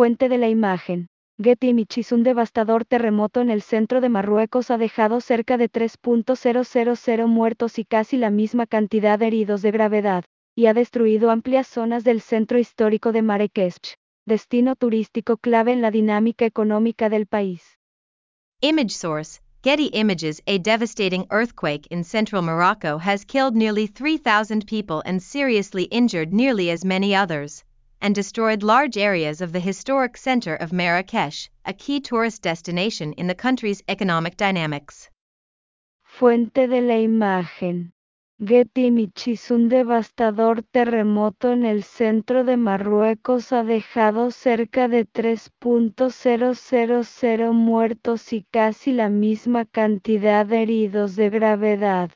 Fuente de la imagen. Getty Images Un devastador terremoto en el centro de Marruecos ha dejado cerca de 3.000 muertos y casi la misma cantidad de heridos de gravedad, y ha destruido amplias zonas del centro histórico de Marrakech, destino turístico clave en la dinámica económica del país. Image source Getty Images A devastating earthquake in central Morocco has killed nearly 3,000 people and seriously injured nearly as many others. And destroyed large areas of the historic center of Marrakesh, a key tourist destination in the country's economic dynamics. Fuente de la imagen. Images Un devastador terremoto en el centro de Marruecos ha dejado cerca de 3.000 muertos y casi la misma cantidad de heridos de gravedad,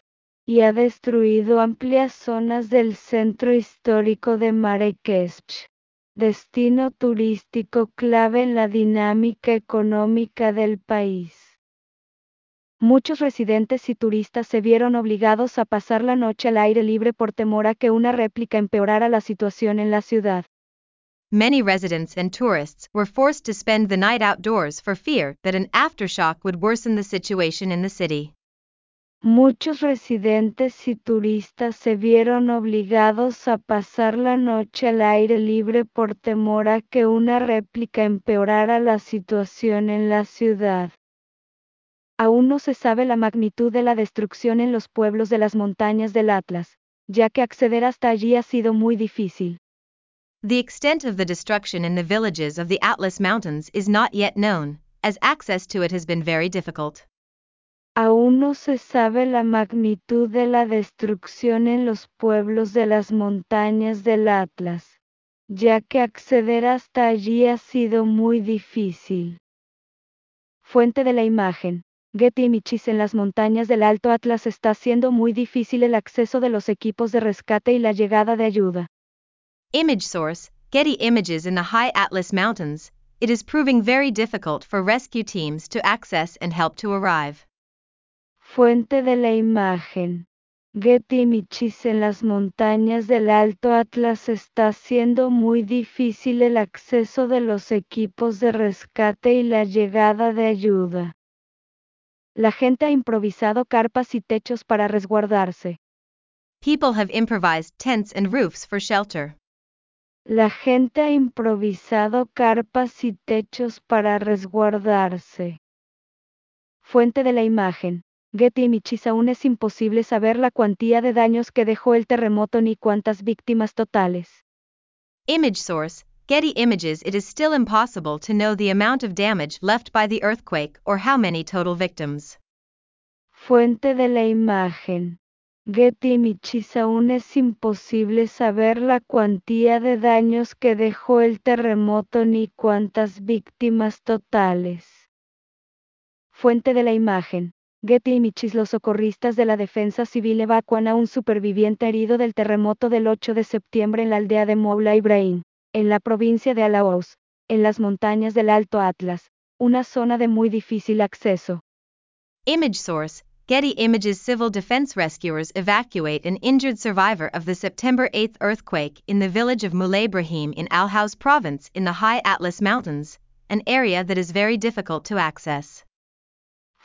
y ha destruido amplias zonas del centro histórico de Marrakech destino turístico clave en la dinámica económica del país. Muchos residentes y turistas se vieron obligados a pasar la noche al aire libre por temor a que una réplica empeorara la situación en la ciudad. Many residents and tourists were forced to spend the night outdoors for fear that an aftershock would worsen the situation in the city. Muchos residentes y turistas se vieron obligados a pasar la noche al aire libre por temor a que una réplica empeorara la situación en la ciudad. Aún no se sabe la magnitud de la destrucción en los pueblos de las montañas del Atlas, ya que acceder hasta allí ha sido muy difícil. The extent of the destruction in the villages of the Atlas Mountains is not yet known, as access to it has been very difficult. Aún no se sabe la magnitud de la destrucción en los pueblos de las montañas del Atlas, ya que acceder hasta allí ha sido muy difícil. Fuente de la imagen. Getty Images en las montañas del Alto Atlas está haciendo muy difícil el acceso de los equipos de rescate y la llegada de ayuda. Image source Getty Images in the High Atlas Mountains. It is proving very difficult for rescue teams to access and help to arrive. Fuente de la imagen. Getty Images en las montañas del Alto Atlas está haciendo muy difícil el acceso de los equipos de rescate y la llegada de ayuda. La gente ha improvisado carpas y techos para resguardarse. People have improvised tents and roofs for shelter. La gente ha improvisado carpas y techos para resguardarse. Fuente de la imagen. Getty Images aún es imposible saber la cuantía de daños que dejó el terremoto ni cuántas víctimas totales. Image source Getty Images It is still impossible to know the amount of damage left by the earthquake or how many total victims. Fuente de la imagen. Getty Images aún es imposible saber la cuantía de daños que dejó el terremoto ni cuántas víctimas totales. Fuente de la imagen. Getty Images Los socorristas de la defensa civil evacuan a un superviviente herido del terremoto del 8 de septiembre en la aldea de Moula Ibrahim, en la provincia de Alaouz, en las montañas del Alto Atlas, una zona de muy difícil acceso. Image source Getty Images Civil defense rescuers evacuate an injured survivor of the September 8 earthquake in the village of Moulay Ibrahim in Al province in the High Atlas Mountains, an area that is very difficult to access.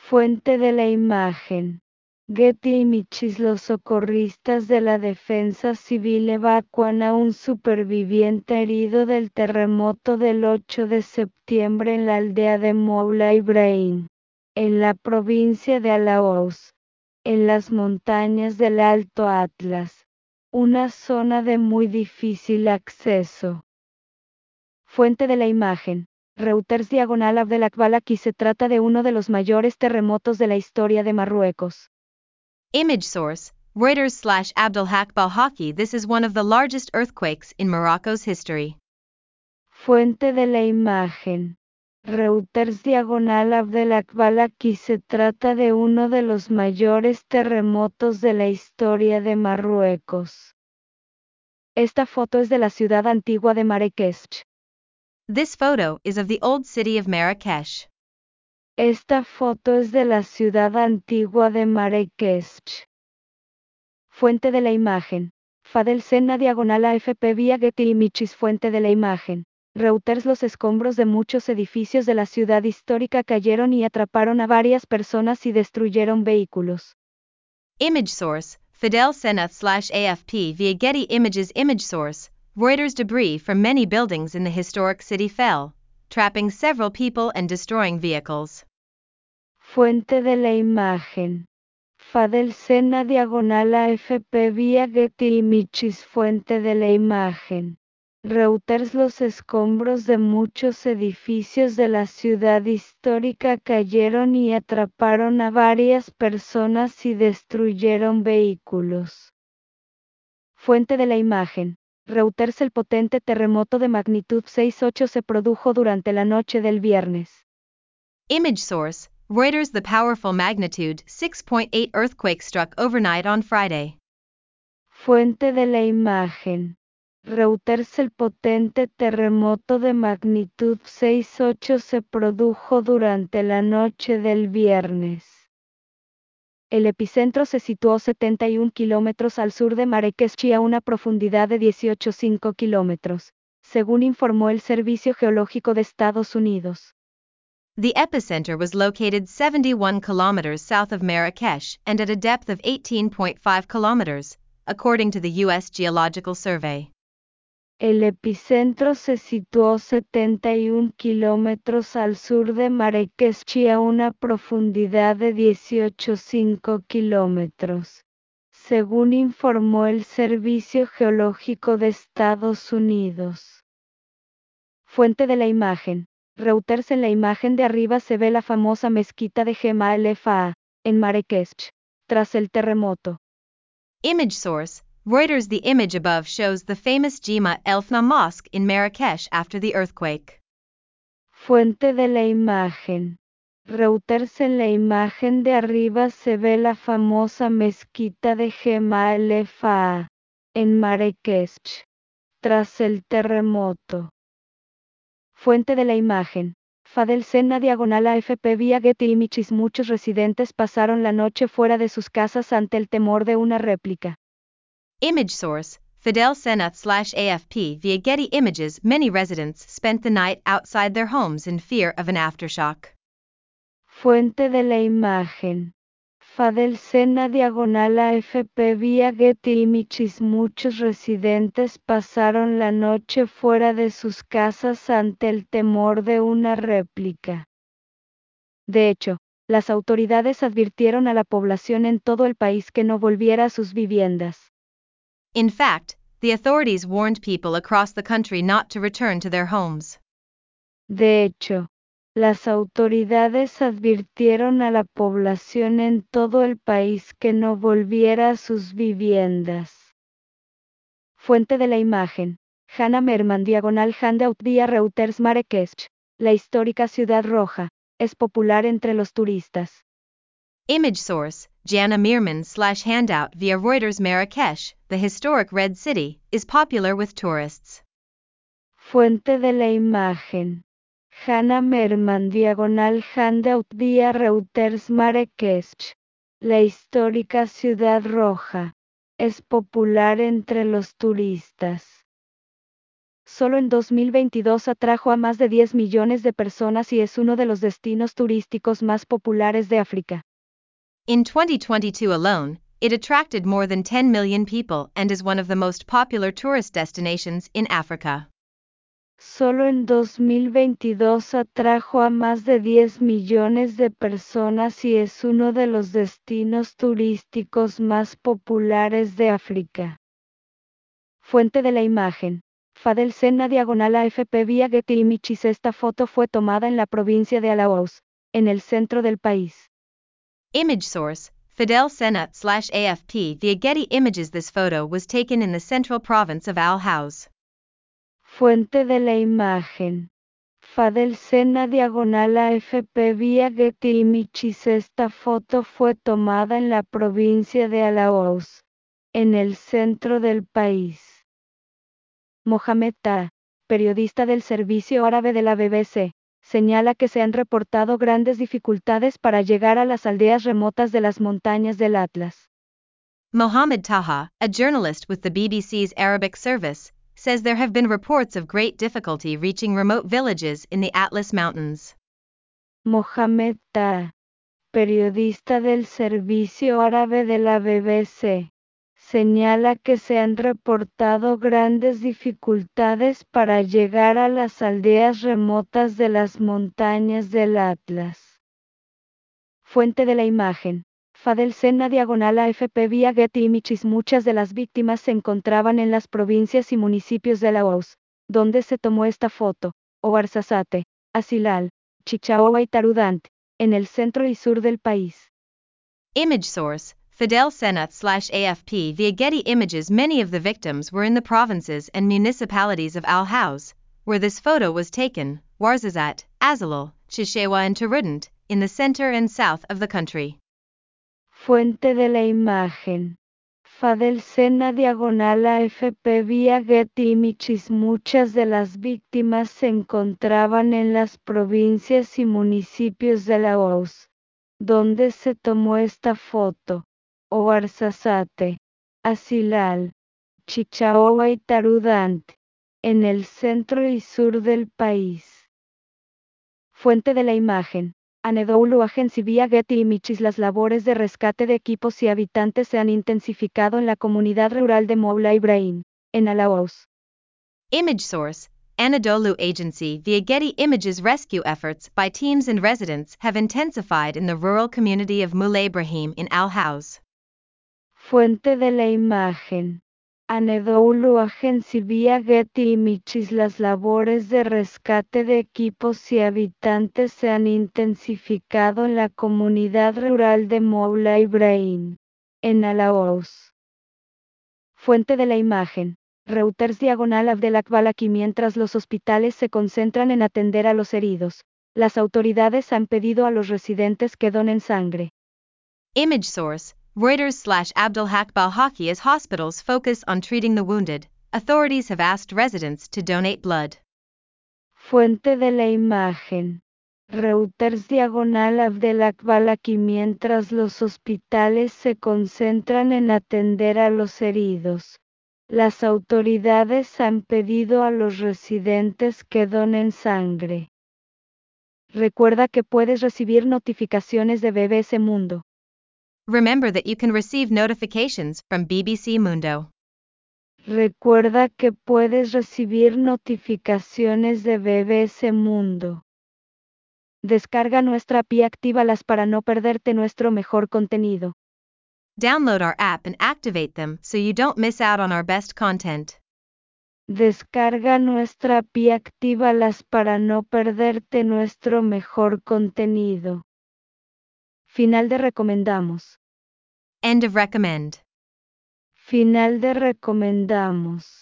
Fuente de la imagen. Getty Images Los socorristas de la defensa civil evacuan a un superviviente herido del terremoto del 8 de septiembre en la aldea de Moula Ibrahim, en la provincia de Alaouz, en las montañas del Alto Atlas, una zona de muy difícil acceso. Fuente de la imagen. Reuters diagonal Abdel Akbal aquí se trata de uno de los mayores terremotos de la historia de Marruecos. Image source Reuters slash This is one of the largest earthquakes in Morocco's history. Fuente de la imagen. Reuters diagonal Abdel Akbal aquí se trata de uno de los mayores terremotos de la historia de Marruecos. Esta foto es de la ciudad antigua de Marrakech. This photo is of the old city of Marrakesh. Esta foto es de la ciudad antigua de Marrakech. Fuente de la imagen. Fadel Sena diagonal AFP vía Getty Images Fuente de la imagen. Reuters los escombros de muchos edificios de la ciudad histórica cayeron y atraparon a varias personas y destruyeron vehículos. Image source, Fidel Senath slash AFP via Getty Images Image source, Reuters debris from many buildings in the historic city fell, trapping several people and destroying vehicles. Fuente de la imagen. Fadel Sena diagonal AFP vía Getty Images Fuente de la imagen. Reuters Los escombros de muchos edificios de la ciudad histórica cayeron y atraparon a varias personas y destruyeron vehículos. Fuente de la imagen. Reuters El potente terremoto de magnitud 6.8 se produjo durante la noche del viernes. Image source, Reuters The powerful magnitude 6.8 earthquake struck overnight on Friday. Fuente de la imagen. Reuters El potente terremoto de magnitud 6.8 se produjo durante la noche del viernes. El epicentro se situó 71 kilómetros al sur de Marrakech a una profundidad de 18,5 kilómetros, según informó el Servicio Geológico de Estados Unidos. The epicenter was located 71 kilometers south of Marrakech and at a depth of 18.5 kilometers, according to the U.S. Geological Survey. El epicentro se situó 71 kilómetros al sur de Marrakech a una profundidad de 18,5 kilómetros, según informó el Servicio Geológico de Estados Unidos. Fuente de la imagen. Reuters en la imagen de arriba se ve la famosa mezquita de Gema el en Marrakech, tras el terremoto. Image source, Reuters The image above shows the famous Jima Elfna Mosque in Marrakech after the earthquake. Fuente de la imagen. Reuters en la imagen de arriba se ve la famosa mezquita de Gema el en Marrakech, tras el terremoto. Fuente de la imagen. Fadel Sena diagonal AFP vía Getty Images Muchos residentes pasaron la noche fuera de sus casas ante el temor de una réplica. Image source, Fidel Senath slash AFP via Getty Images Many residents spent the night outside their homes in fear of an aftershock. Fuente de la imagen. Fadel Sena diagonal AFP vía Getty Images Muchos residentes pasaron la noche fuera de sus casas ante el temor de una réplica. De hecho, las autoridades advirtieron a la población en todo el país que no volviera a sus viviendas. In fact, the authorities warned people across the country not to return to their homes. De hecho, las autoridades advirtieron a la población en todo el país que no volviera a sus viviendas. Fuente de la imagen. Hannah Merman diagonal Handout via Reuters Marrakech. La histórica ciudad roja, es popular entre los turistas. Image source, Jana Meerman slash handout via Reuters Marrakesh, the historic Red City, is popular with tourists. Fuente de la imagen. Hannah Merman diagonal handout via Reuters Marrakech. La histórica ciudad roja. Es popular entre los turistas. Solo en 2022 atrajo a más de 10 millones de personas y es uno de los destinos turísticos más populares de África. In 2022 alone, it attracted more than 10 million people and is one of the most popular tourist destinations in Africa. Solo en 2022 atrajo a más de 10 millones de personas y es uno de los destinos turísticos más populares de África. Fuente de la imagen. Fadel Sena diagonal AFP vía Getty Images Esta foto fue tomada en la provincia de Alaos, en el centro del país. Image source, Fidel Senat slash AFP via Getty Images This photo was taken in the central province of Al Haus. Fuente de la imagen. Fadel Sena diagonal AFP via Getty Images Esta foto fue tomada en la provincia de Alaos, en el centro del país. Mohamed Ta, periodista del servicio árabe de la BBC, señala que se han reportado grandes dificultades para llegar a las aldeas remotas de las montañas del Atlas. Mohammed Taha, a journalist with the BBC's Arabic service, says there have been reports of great difficulty reaching remote villages in the Atlas Mountains. Mohamed Taha, periodista del servicio árabe de la BBC, señala que se han reportado grandes dificultades para llegar a las aldeas remotas de las montañas del Atlas. Fuente de la imagen. Fadel Sena diagonal AFP vía Getty Images Muchas de las víctimas se encontraban en las provincias y municipios de Laos, donde se tomó esta foto, o Arsasate, Asilal, Chichaoua y Tarudant, en el centro y sur del país. Image source, Fidel Senath slash AFP via Getty Images Many of the victims were in the provinces and municipalities of Al Haus, where this photo was taken, Warzazat, Azalal, Chichewa and Tarudant, in the center and south of the country. Fuente de la imagen. Fadel Sena diagonal AFP vía Getty Images Muchas de las víctimas se encontraban en las provincias y municipios de Laos, donde se tomó esta foto, o Arsasate, Asilal, Chichaoua y Tarudant, en el centro y sur del país. Fuente de la imagen. Agency vía Getty Images Las labores de rescate de equipos y habitantes se han intensificado en la comunidad rural de Moula Ibrahim, en Alaos. Image source, Anadolu Agency via Getty Images rescue efforts by teams and residents have intensified in the rural community of Moula Ibrahim in Al. Fuente de la imagen. Anadolu Agency vía Getty Images Las labores de rescate de equipos y habitantes se han intensificado en la comunidad rural de Moula Ibrahim, en Alaos. Fuente de la imagen. Reuters diagonal Abdelakbal aquí mientras los hospitales se concentran en atender a los heridos. Las autoridades han pedido a los residentes que donen sangre. Image source, Reuters slash Abdulhak Balhaki as hospitals focus on treating the wounded, authorities have asked residents to donate blood. Fuente de la imagen. Reuters diagonal Abdelakbal aquí mientras los hospitales se concentran en atender a los heridos. Las autoridades han pedido a los residentes que donen sangre. Recuerda que puedes recibir notificaciones de BBC Mundo. Remember that you can receive notifications from BBC Mundo. Recuerda que puedes recibir notificaciones de BBC Mundo. Descarga nuestra app y actívalas para no perderte nuestro mejor contenido. Download our app and activate them so you don't miss out on our best content. Descarga nuestra app y actívalas para no perderte nuestro mejor contenido. Final de recomendamos. End of recommend. Final de recomendamos.